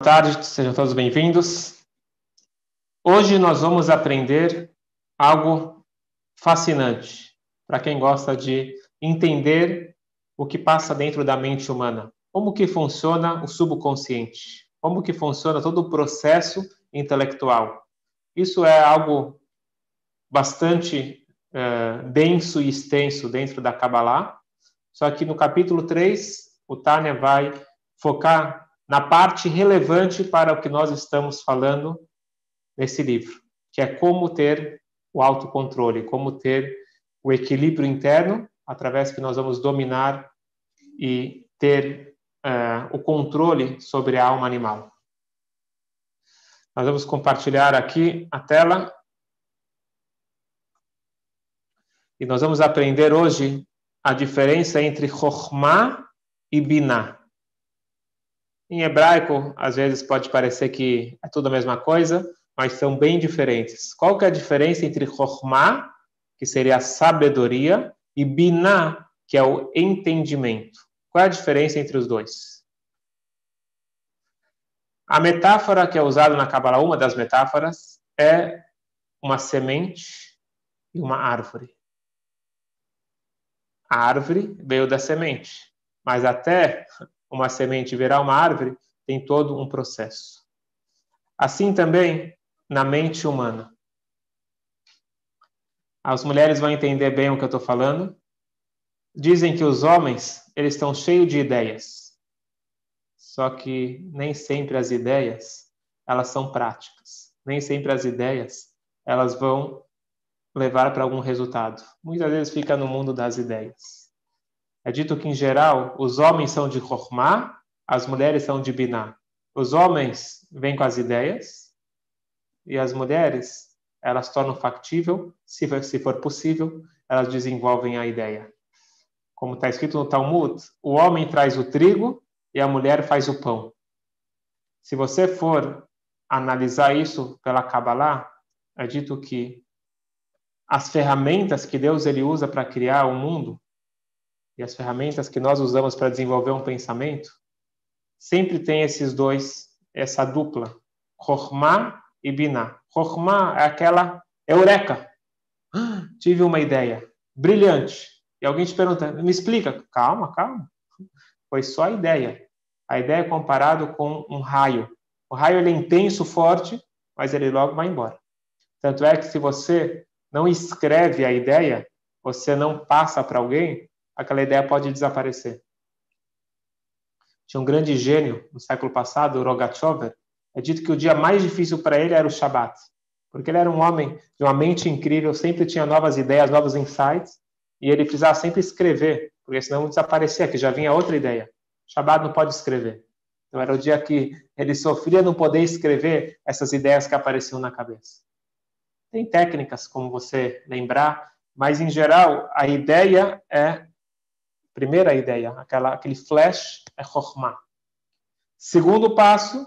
Boa tarde, sejam todos bem-vindos. Hoje nós vamos aprender algo fascinante para quem gosta de entender o que passa dentro da mente humana, como que funciona o subconsciente, como que funciona todo o processo intelectual. Isso é algo bastante é, denso e extenso dentro da Kabbalah, só que no capítulo 3, o Tânia vai focar na parte relevante para o que nós estamos falando nesse livro, que é como ter o autocontrole, como ter o equilíbrio interno, através que nós vamos dominar e ter uh, o controle sobre a alma animal. Nós vamos compartilhar aqui a tela e nós vamos aprender hoje a diferença entre Chokhmah e Binah. Em hebraico, às vezes pode parecer que é tudo a mesma coisa, mas são bem diferentes. Qual que é a diferença entre Chokhmah, que seria a sabedoria, e Binah, que é o entendimento? Qual é a diferença entre os dois? A metáfora que é usada na Kabbalah, uma das metáforas, é uma semente e uma árvore. A árvore veio da semente, mas até uma semente virar uma árvore, tem todo um processo. Assim também na mente humana. As mulheres vão entender bem o que eu estou falando. Dizem que os homens eles estão cheios de ideias, só que nem sempre as ideias elas são práticas. Nem sempre as ideias elas vão levar para algum resultado. Muitas vezes fica no mundo das ideias. É dito que, em geral, os homens são de Chokhmah, as mulheres são de Binah. Os homens vêm com as ideias e as mulheres, elas tornam factível, se for, se for possível, elas desenvolvem a ideia. Como está escrito no Talmud, o homem traz o trigo e a mulher faz o pão. Se você for analisar isso pela Kabbalah, é dito que as ferramentas que Deus ele usa para criar o mundo e as ferramentas que nós usamos para desenvolver um pensamento, sempre tem esses dois, essa dupla, Chokhmah e Binah. Chokhmah é aquela eureka. tive uma ideia brilhante. E alguém te pergunta, me explica. Calma, calma. Foi só a ideia. A ideia é comparado com um raio. O raio ele é intenso, forte, mas ele logo vai embora. Tanto é que se você não escreve a ideia, você não passa para alguém, aquela ideia pode desaparecer. Tinha um grande gênio no século passado, o Rogachover, é dito que o dia mais difícil para ele era o Shabat, porque ele era um homem de uma mente incrível, sempre tinha novas ideias, novos insights, e ele precisava sempre escrever, porque senão desaparecia, que já vinha outra ideia. Shabat não pode escrever. Então era o dia que ele sofria não poder escrever essas ideias que apareciam na cabeça. Tem técnicas como você lembrar, mas em geral a ideia é Primeira ideia, aquela, aquele flash é Chokhmah. Segundo passo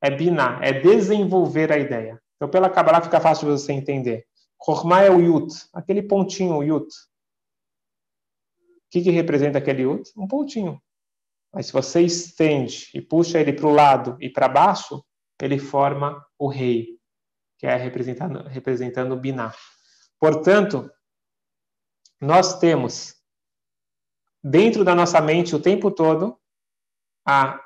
é Binah, é desenvolver a ideia. Então, pela Kabbalah fica fácil de você entender. Chokhmah é o Yut, aquele pontinho, o Yut. O que, que representa aquele Yut? Um pontinho. Mas se você estende e puxa ele para o lado e para baixo, ele forma o rei, que é representando, representando Binah. Portanto, nós temos dentro da nossa mente o tempo todo a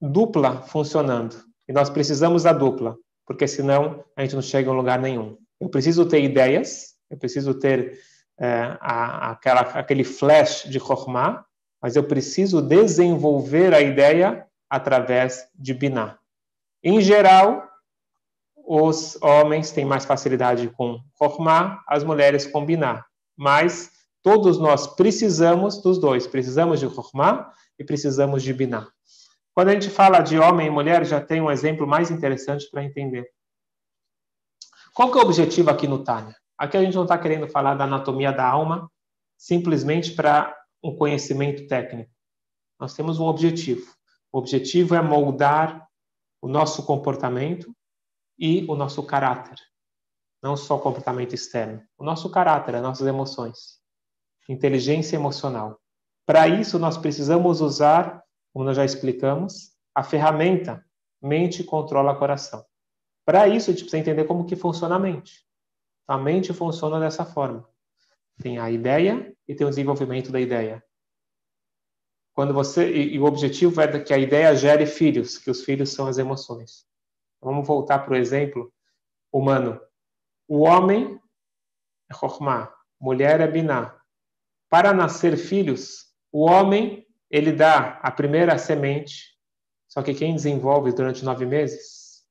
dupla funcionando. E nós precisamos da dupla, porque senão a gente não chega em lugar nenhum. Eu preciso ter ideias, eu preciso ter é, a, aquela, aquele flash de Chokhmah, mas eu preciso desenvolver a ideia através de Binah. Em geral, os homens têm mais facilidade com Chokhmah, as mulheres com Binah. Mas Todos nós precisamos dos dois. Precisamos de Chokhmah e precisamos de Binah. Quando a gente fala de homem e mulher, já tem um exemplo mais interessante para entender. Qual que é o objetivo aqui no Tânia? Aqui a gente não está querendo falar da anatomia da alma simplesmente para um conhecimento técnico. Nós temos um objetivo. O objetivo é moldar o nosso comportamento e o nosso caráter. Não só o comportamento externo, o nosso caráter, as nossas emoções inteligência emocional. Para isso, nós precisamos usar, como nós já explicamos, a ferramenta mente controla coração. Para isso, a gente precisa entender como que funciona a mente. A mente funciona dessa forma. Tem a ideia e tem o desenvolvimento da ideia. Quando você e, e o objetivo é que a ideia gere filhos, que os filhos são as emoções. Vamos voltar para o exemplo humano. O homem é Chokhmah, mulher é Binah. Para nascer filhos, o homem ele dá a primeira semente, só que quem desenvolve durante nove meses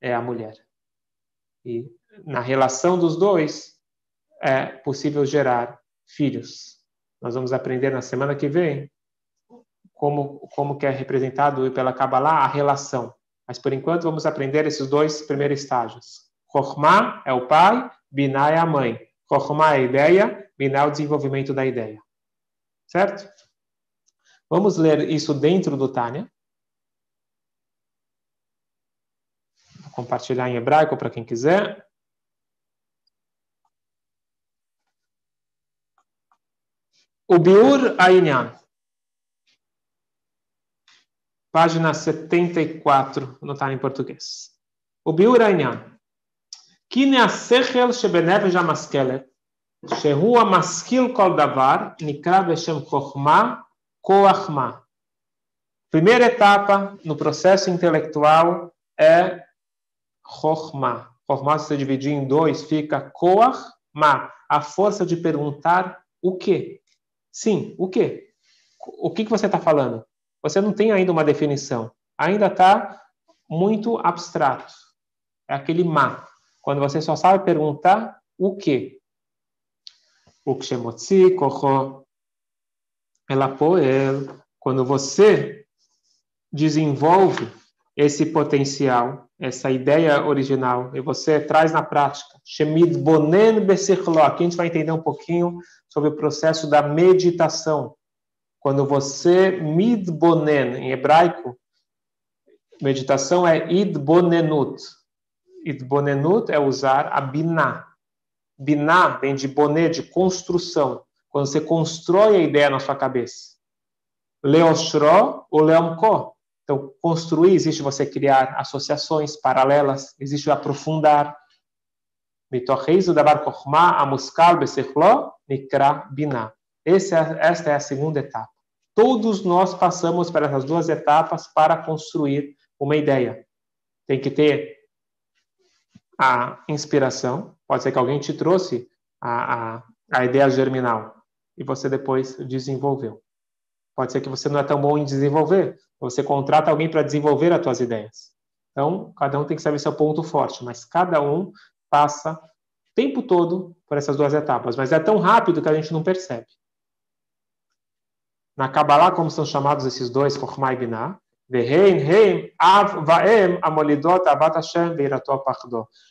é a mulher. E na relação dos dois é possível gerar filhos. Nós vamos aprender na semana que vem como como que é representado pela Kabbalah a relação. Mas por enquanto vamos aprender esses dois primeiros estágios. Chokhmah é o pai, Binah é a mãe. Chokhmah é a ideia, Binah é o desenvolvimento da ideia. Certo? Vamos ler isso dentro do Tânia. Vou compartilhar em hebraico para quem quiser. O Biur Ainyan. Página 74, no Tânia em português. O Biur Ainyan. Kine asechel shebenev jamaskelet, shehu amaskil kol davar, nikra beshem chochma koachma. Primeira etapa no processo intelectual é chochma. Chochma se dividir em dois, fica koachma, a força de perguntar o quê? Sim, o quê? O que, que você está falando? Você não tem ainda uma definição. Ainda está muito abstrato. É aquele ma. Quando você só sabe perguntar o quê? O Kshemotzi, Kocho, ela poel, quando você desenvolve esse potencial, essa ideia original, e você traz na prática, Shemid Bonen aqui a gente vai entender um pouquinho sobre o processo da meditação. Quando você midbonen, em hebraico, meditação é idbonenut. Idbonenut é usar a biná. Biná vem de boné, de construção quando você constrói a ideia na sua cabeça. Leoshro ou Leomko. Então, construir existe você criar associações paralelas, existe aprofundar. Mitocheizu dabar kochma amuskal besechlo nikra bina. Esta é a segunda etapa. Todos nós passamos por essas duas etapas para construir uma ideia. Tem que ter a inspiração, pode ser que alguém te trouxe a, a, a ideia germinal e você depois desenvolveu. Pode ser que você não é tão bom em desenvolver, você contrata alguém para desenvolver as suas ideias. Então, cada um tem que saber seu ponto forte, mas cada um passa o tempo todo por essas duas etapas, mas é tão rápido que a gente não percebe. Na Kabbalah, como são chamados esses dois, Chokhmah e Binah,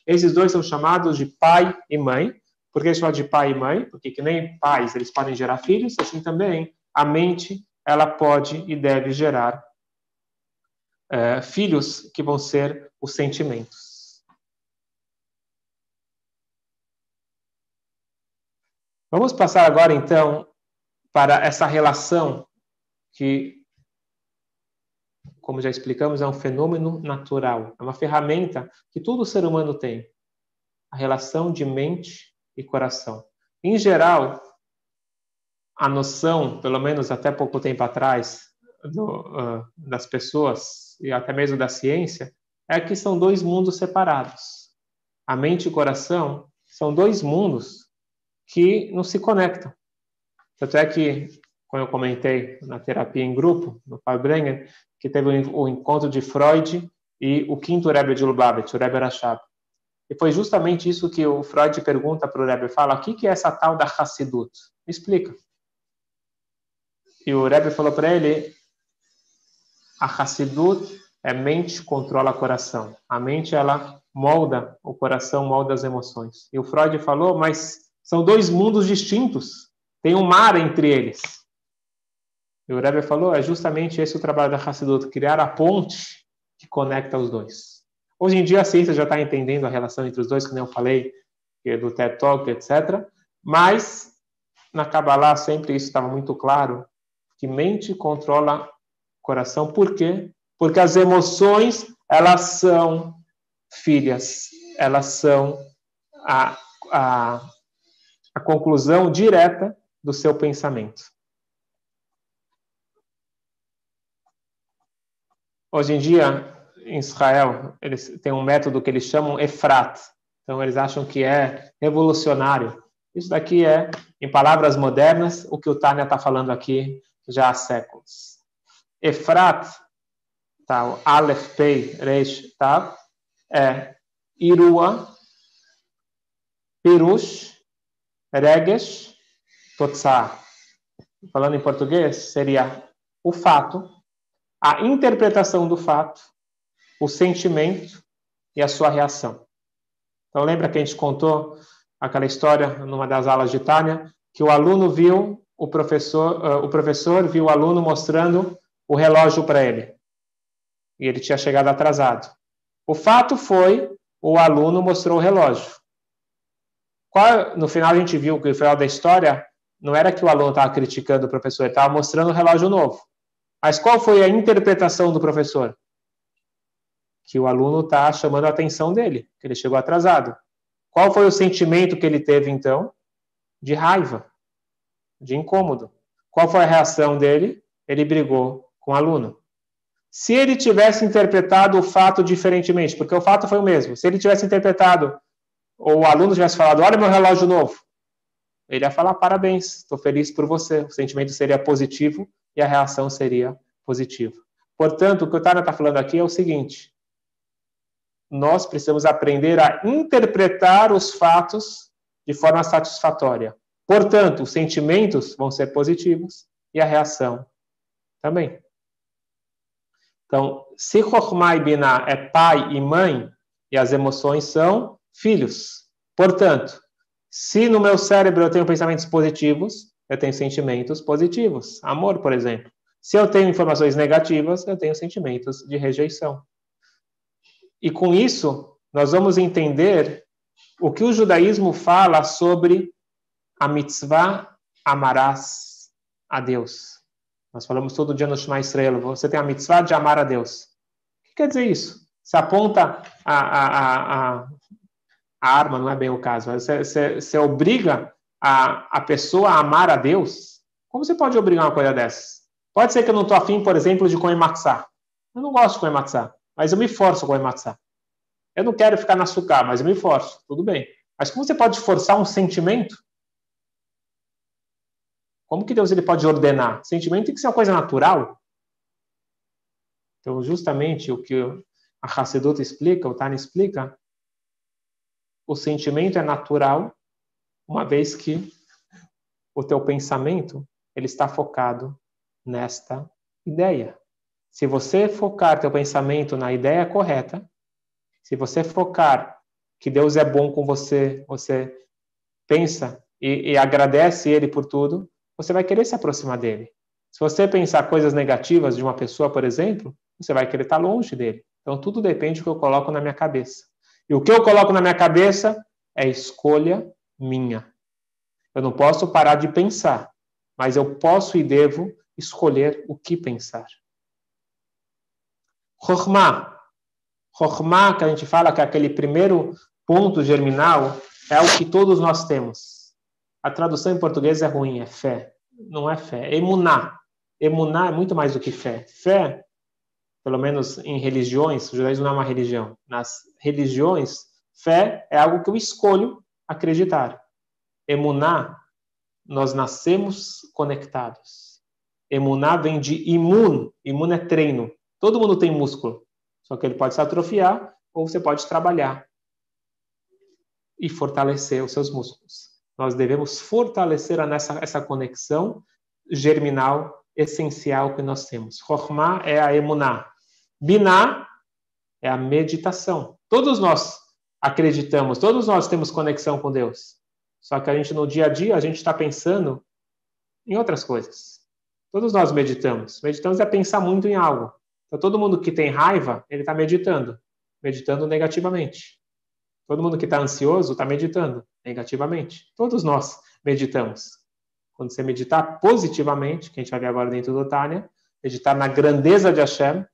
esses dois são chamados de pai e mãe, por que chamar de pai e mãe? Porque que nem pais, eles podem gerar filhos, assim também a mente, ela pode e deve gerar é, filhos que vão ser os sentimentos. Vamos passar agora, então, para essa relação que, como já explicamos, é um fenômeno natural, é uma ferramenta que todo ser humano tem. A relação de mente e coração. Em geral, a noção, pelo menos até pouco tempo atrás, do, uh, das pessoas e até mesmo da ciência, é que são dois mundos separados. A mente e o coração são dois mundos que não se conectam. Tanto é que, quando eu comentei na terapia em grupo, no Paul Brenger, que teve o encontro de Freud e o quinto Rebbe de Lubavitch, o Rebbe Rashab. E foi justamente isso que o Freud pergunta para o Rebbe, fala, o que é essa tal da Hassidut? Me explica. E o Rebbe falou para ele, a Hassidut é mente controla coração. A mente, ela molda o coração, molda as emoções. E o Freud falou, mas são dois mundos distintos. Tem um mar entre eles. E o Rebbe falou, é justamente esse o trabalho da Hassidut, criar a ponte que conecta os dois. Hoje em dia a ciência já está entendendo a relação entre os dois, como eu falei, é do TED Talk, etc. Mas na Kabbalah sempre isso estava muito claro, que mente controla coração. Por quê? Porque as emoções, elas são filhas, elas são a, a, a conclusão direta do seu pensamento. Hoje em dia, em Israel, eles têm um método que eles chamam Efrat. Então, eles acham que é revolucionário. Isso daqui é, em palavras modernas, o que o Tânia está falando aqui já há séculos. Efrat, tá, Aleph, Pei, Reish, tá, é Irua, Pirush, Regesh, Totsar. Falando em português, seria o fato, a interpretação do fato, o sentimento e a sua reação. Então, lembra que a gente contou aquela história numa das aulas de Tânia, que o aluno viu o professor, uh, o professor viu o aluno mostrando o relógio para ele. E ele tinha chegado atrasado. O fato foi, o aluno mostrou o relógio. Qual, no final a gente viu que o final da história não era que o aluno estava criticando o professor, ele estava mostrando o relógio novo. Mas qual foi a interpretação do professor? Que o aluno está chamando a atenção dele, que ele chegou atrasado. Qual foi o sentimento que ele teve então? De raiva, de incômodo. Qual foi a reação dele? Ele brigou com o aluno. Se ele tivesse interpretado o fato diferentemente, porque o fato foi o mesmo, se ele tivesse interpretado, ou o aluno tivesse falado, olha meu relógio novo, ele ia falar parabéns, estou feliz por você. O sentimento seria positivo e a reação seria positiva. Portanto, o que o Tana está falando aqui é o seguinte: nós precisamos aprender a interpretar os fatos de forma satisfatória. Portanto, os sentimentos vão ser positivos e a reação também. Então, se Chokhmah e Binah é pai e mãe, e as emoções são filhos. Portanto, se no meu cérebro eu tenho pensamentos positivos, eu tenho sentimentos positivos. Amor, por exemplo. Se eu tenho informações negativas, eu tenho sentimentos de rejeição. E com isso, nós vamos entender o que o judaísmo fala sobre a mitzvah amarás a Deus. Nós falamos todo dia no Shema Israel, você tem a mitzvah de amar a Deus. O que quer dizer isso? Você aponta a, a, a, a arma, não é bem o caso, você, você, você obriga a, a pessoa a amar a Deus. Como você pode obrigar uma coisa dessas? Pode ser que eu não estou afim, por exemplo, de comer matzá. Eu não gosto de comer matzá mas eu me forço a comer matzá. Eu não quero ficar na açúcar, mas eu me forço. Tudo bem. Mas como você pode forçar um sentimento? Como que Deus ele pode ordenar? Sentimento tem que ser uma coisa natural. Então, justamente o que a Hassedut explica, o Tani explica, o sentimento é natural, uma vez que o teu pensamento ele está focado nesta ideia. Se você focar teu pensamento na ideia correta, se você focar que Deus é bom com você, você pensa e, e agradece Ele por tudo, você vai querer se aproximar dele. Se você pensar coisas negativas de uma pessoa, por exemplo, você vai querer estar longe dele. Então tudo depende do que eu coloco na minha cabeça. E o que eu coloco na minha cabeça é escolha minha. Eu não posso parar de pensar, mas eu posso e devo escolher o que pensar. Chokhmah. Chokhmah, que a gente fala que é aquele primeiro ponto germinal, é o que todos nós temos. A tradução em português é ruim, é fé. Não é fé, é emuná. Emuná é muito mais do que fé. Fé, pelo menos em religiões, o judaísmo não é uma religião. Nas religiões, fé é algo que eu escolho acreditar. Emuná, nós nascemos conectados. Emuná vem de imun. Imun é treino. Todo mundo tem músculo, só que ele pode se atrofiar ou você pode trabalhar e fortalecer os seus músculos. Nós devemos fortalecer nessa, essa conexão germinal essencial que nós temos. Chokhmah é a emuná. Biná é a meditação. Todos nós acreditamos, todos nós temos conexão com Deus. Só que a gente no dia a dia a gente está pensando em outras coisas. Todos nós meditamos. Meditamos é pensar muito em algo. Então, todo mundo que tem raiva, ele está meditando, meditando negativamente. Todo mundo que está ansioso está meditando negativamente. Todos nós meditamos. Quando você meditar positivamente, que a gente vai ver agora dentro do Tânia, meditar na grandeza de Hashem,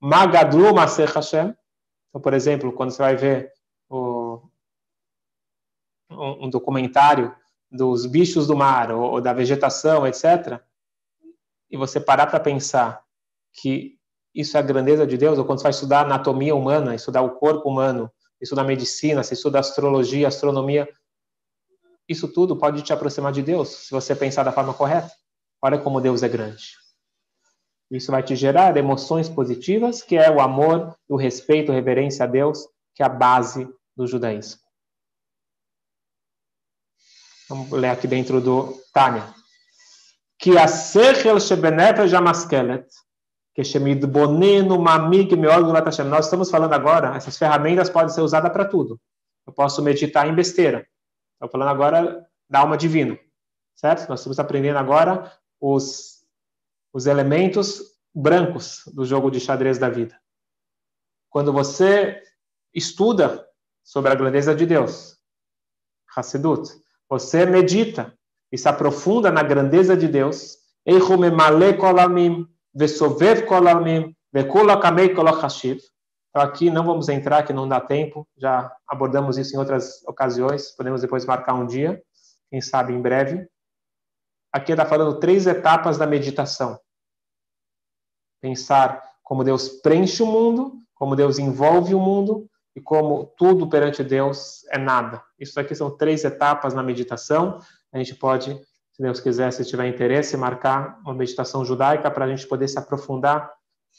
Magadlu Maser Hashem. Então, por exemplo, quando você vai ver o, um, um documentário dos bichos do mar ou, ou da vegetação, etc., e você parar para pensar que isso é a grandeza de Deus, ou quando você vai estudar anatomia humana, estudar o corpo humano, estudar medicina, se estuda astrologia, astronomia, isso tudo pode te aproximar de Deus, se você pensar da forma correta. Olha como Deus é grande. Isso vai te gerar emoções positivas, que é o amor, o respeito, a reverência a Deus, que é a base do judaísmo. Vamos ler aqui dentro do Tânia. Que a sechel shebenefesh amaskelet, que shemidbonenu mamig meod Nós estamos falando agora, essas ferramentas podem ser usadas para tudo. Eu posso meditar em besteira. Estou falando agora da alma divina, certo? Nós estamos aprendendo agora os, os elementos brancos do jogo de xadrez da vida. Quando você estuda sobre a grandeza de Deus, Hassidut, você medita e se aprofunda na grandeza de Deus, então aqui não vamos entrar, que não dá tempo, já abordamos isso em outras ocasiões, podemos depois marcar um dia, quem sabe em breve. Aqui está falando três etapas da meditação. Pensar como Deus preenche o mundo, como Deus envolve o mundo e como tudo perante Deus é nada. Isso aqui são três etapas na meditação. A gente pode, se Deus quiser, se tiver interesse, marcar uma meditação judaica para a gente poder se aprofundar.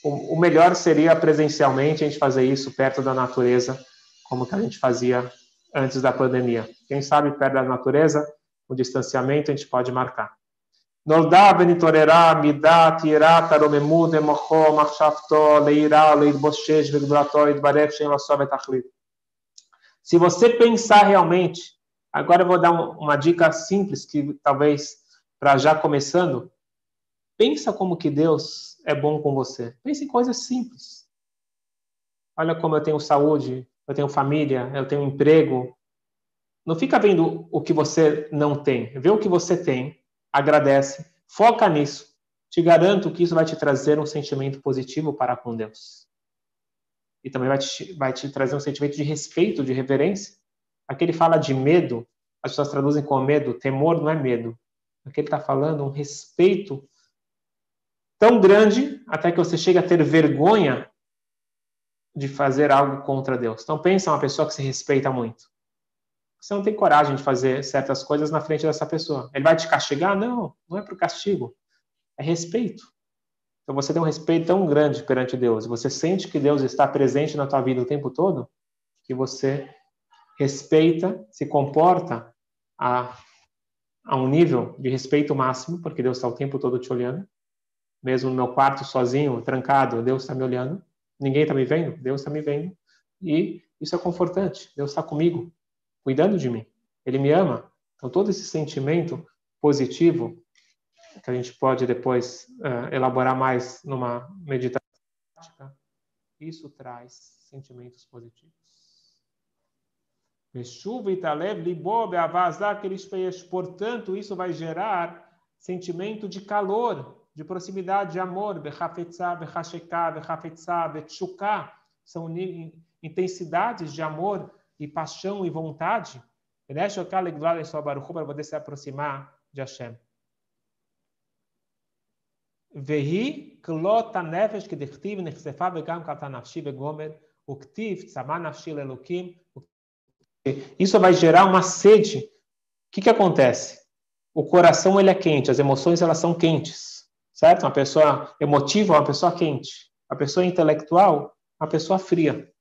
O melhor seria presencialmente a gente fazer isso perto da natureza, como que a gente fazia antes da pandemia. Quem sabe perto da natureza, o distanciamento a gente pode marcar. נולדה ונתעוררה מידת יראת הרוממות במוחו, מחשבתו, ליראה, להתבושש וגדולתו, יתברך שם עשו ותכלית. Se você pensar realmente, agora eu vou dar uma dica simples que talvez para já começando, pensa como que Deus é bom com você. Pense em coisas simples. Olha como eu tenho saúde, eu tenho família, eu tenho emprego. Não fica vendo o que você não tem. Vê o que você tem agradece, foca nisso. Te garanto que isso vai te trazer um sentimento positivo para com Deus. E também vai te, vai te trazer um sentimento de respeito, de reverência. Aqui ele fala de medo, as pessoas traduzem como medo, temor não é medo. Aqui ele está falando um respeito tão grande até que você chega a ter vergonha de fazer algo contra Deus. Então pensa uma pessoa que se respeita muito. Você não tem coragem de fazer certas coisas na frente dessa pessoa. Ele vai te castigar? Não, não é para o castigo. É respeito. Então você tem um respeito tão grande perante Deus. Você sente que Deus está presente na tua vida o tempo todo, que você respeita, se comporta a, a um nível de respeito máximo, porque Deus está o tempo todo te olhando. Mesmo no meu quarto sozinho, trancado, Deus está me olhando. Ninguém está me vendo, Deus está me vendo. E isso é confortante. Deus está comigo cuidando de mim. Ele me ama. Então, todo esse sentimento positivo, que a gente pode depois uh, elaborar mais numa meditação isso traz sentimentos positivos. Portanto, isso vai gerar sentimento de calor, de proximidade, de amor. São intensidades de amor e paixão e vontade, para poder se aproximar de Hashem. Vehi klota nefesh kedichtiv nechsefa vegam kata nafshi uktiv tzama nafshi lelukim. Isso vai gerar uma sede. O que, que acontece? O coração ele é quente, as emoções elas são quentes, certo? Uma pessoa emotiva é uma pessoa quente. A pessoa intelectual, uma pessoa fria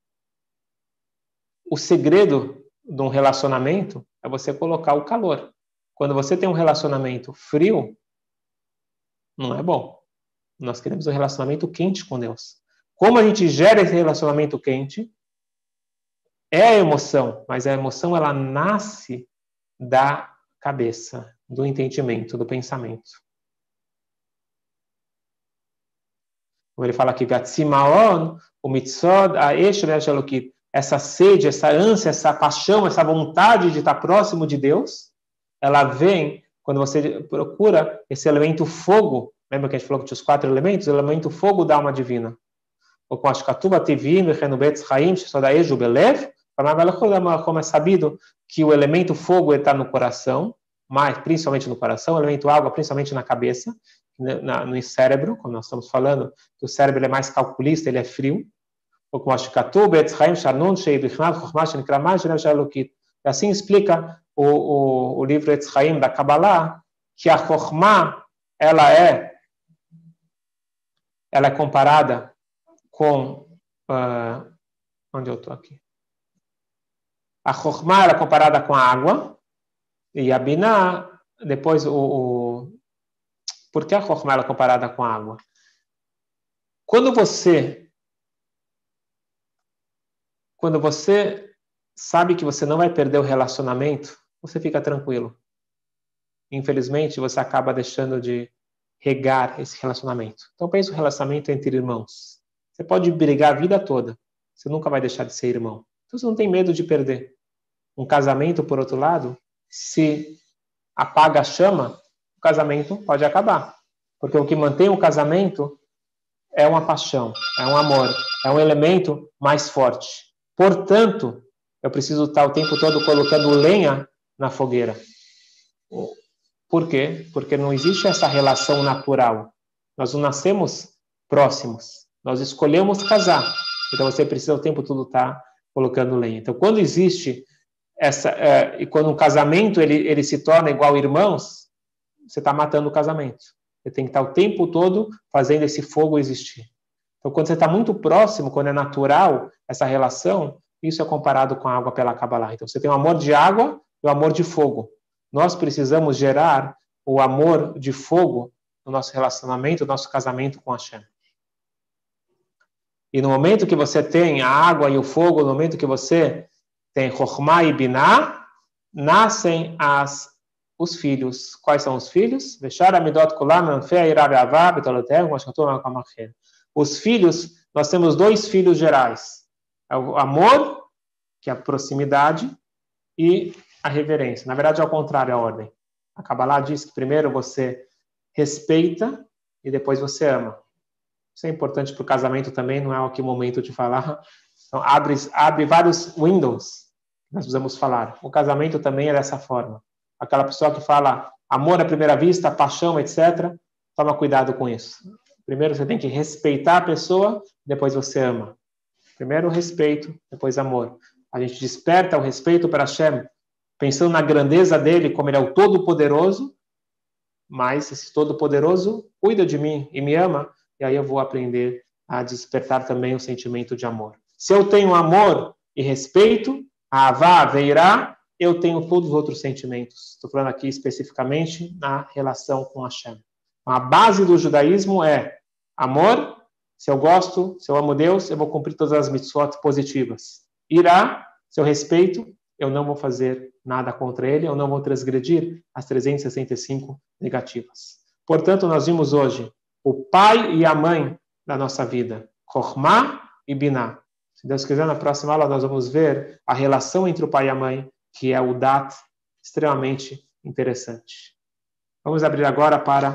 o segredo de um relacionamento é você colocar o calor. Quando você tem um relacionamento frio, não é bom. Nós queremos um relacionamento quente com Deus. Como a gente gera esse relacionamento quente? É a emoção, mas a emoção ela nasce da cabeça, do entendimento, do pensamento. Como ele fala aqui, Gatsimaon, o mitzod, a este essa sede, essa ânsia, essa paixão, essa vontade de estar próximo de Deus, ela vem quando você procura esse elemento fogo. Lembra que a gente falou que tinha os quatro elementos? O elemento fogo da alma divina. ou com Tivim, Rechenubetz Chaim, Shesodaeju Belev, como é sabido que o elemento fogo está no coração, mas principalmente no coração, o elemento água principalmente na cabeça, no cérebro, como nós estamos falando, que o cérebro é mais calculista, ele é frio. E assim explica o, o, o livro Etzchaim da Kabbalah, que a Chokhmah, ela é, ela é comparada com... Uh, onde eu estou aqui? A Chokhmah é comparada com a água, e a Binah, depois o, o por que a Chokhmah é comparada com a água? Quando você quando você sabe que você não vai perder o relacionamento, você fica tranquilo. Infelizmente, você acaba deixando de regar esse relacionamento. Então, pense o relacionamento entre irmãos. Você pode brigar a vida toda, você nunca vai deixar de ser irmão. Então, você não tem medo de perder. Um casamento, por outro lado, se apaga a chama, o casamento pode acabar. Porque o que mantém o casamento é uma paixão, é um amor, é um elemento mais forte. Portanto, eu preciso estar o tempo todo colocando lenha na fogueira. Por quê? Porque não existe essa relação natural. Nós não nascemos próximos. Nós escolhemos casar. Então você precisa o tempo todo estar colocando lenha. Então, quando existe essa é, e quando um casamento ele, ele se torna igual irmãos, você está matando o casamento. Você tem que estar o tempo todo fazendo esse fogo existir. Então, quando você está muito próximo, quando é natural essa relação, isso é comparado com a água pela Kabbalah. Então, você tem o amor de água e o amor de fogo. Nós precisamos gerar o amor de fogo no nosso relacionamento, no nosso casamento com Hashem. E no momento que você tem a água e o fogo, no momento que você tem Chokhmah e Binah, nascem as, os filhos. Quais são os filhos? Os filhos, nós temos dois filhos gerais. É o amor, que é a proximidade, e a reverência. Na verdade, é ao contrário a ordem. A Kabbalah diz que primeiro você respeita e depois você ama. Isso é importante para o casamento também, não é aqui o momento de falar, então, abre, abre vários windows nós precisamos falar. O casamento também é dessa forma. Aquela pessoa que fala amor à primeira vista, paixão, etc., toma cuidado com isso. Primeiro você tem que respeitar a pessoa, depois você ama. Primeiro respeito, depois amor. A gente desperta o respeito para Hashem, pensando na grandeza dele, como ele é o Todo-Poderoso, mas esse Todo-Poderoso cuida de mim e me ama, e aí eu vou aprender a despertar também o sentimento de amor. Se eu tenho amor e respeito, a avá, veirá, eu tenho todos os outros sentimentos. Estou falando aqui especificamente na relação com Hashem. A base do judaísmo é amor. Se eu gosto, se eu amo Deus, eu vou cumprir todas as mitzvot positivas. Irá, se eu respeito, eu não vou fazer nada contra ele, eu não vou transgredir as 365 negativas. Portanto, nós vimos hoje o pai e a mãe da nossa vida, Chokhmah e Binah. Se Deus quiser, na próxima aula nós vamos ver a relação entre o pai e a mãe, que é o Dat, extremamente interessante. Vamos abrir agora para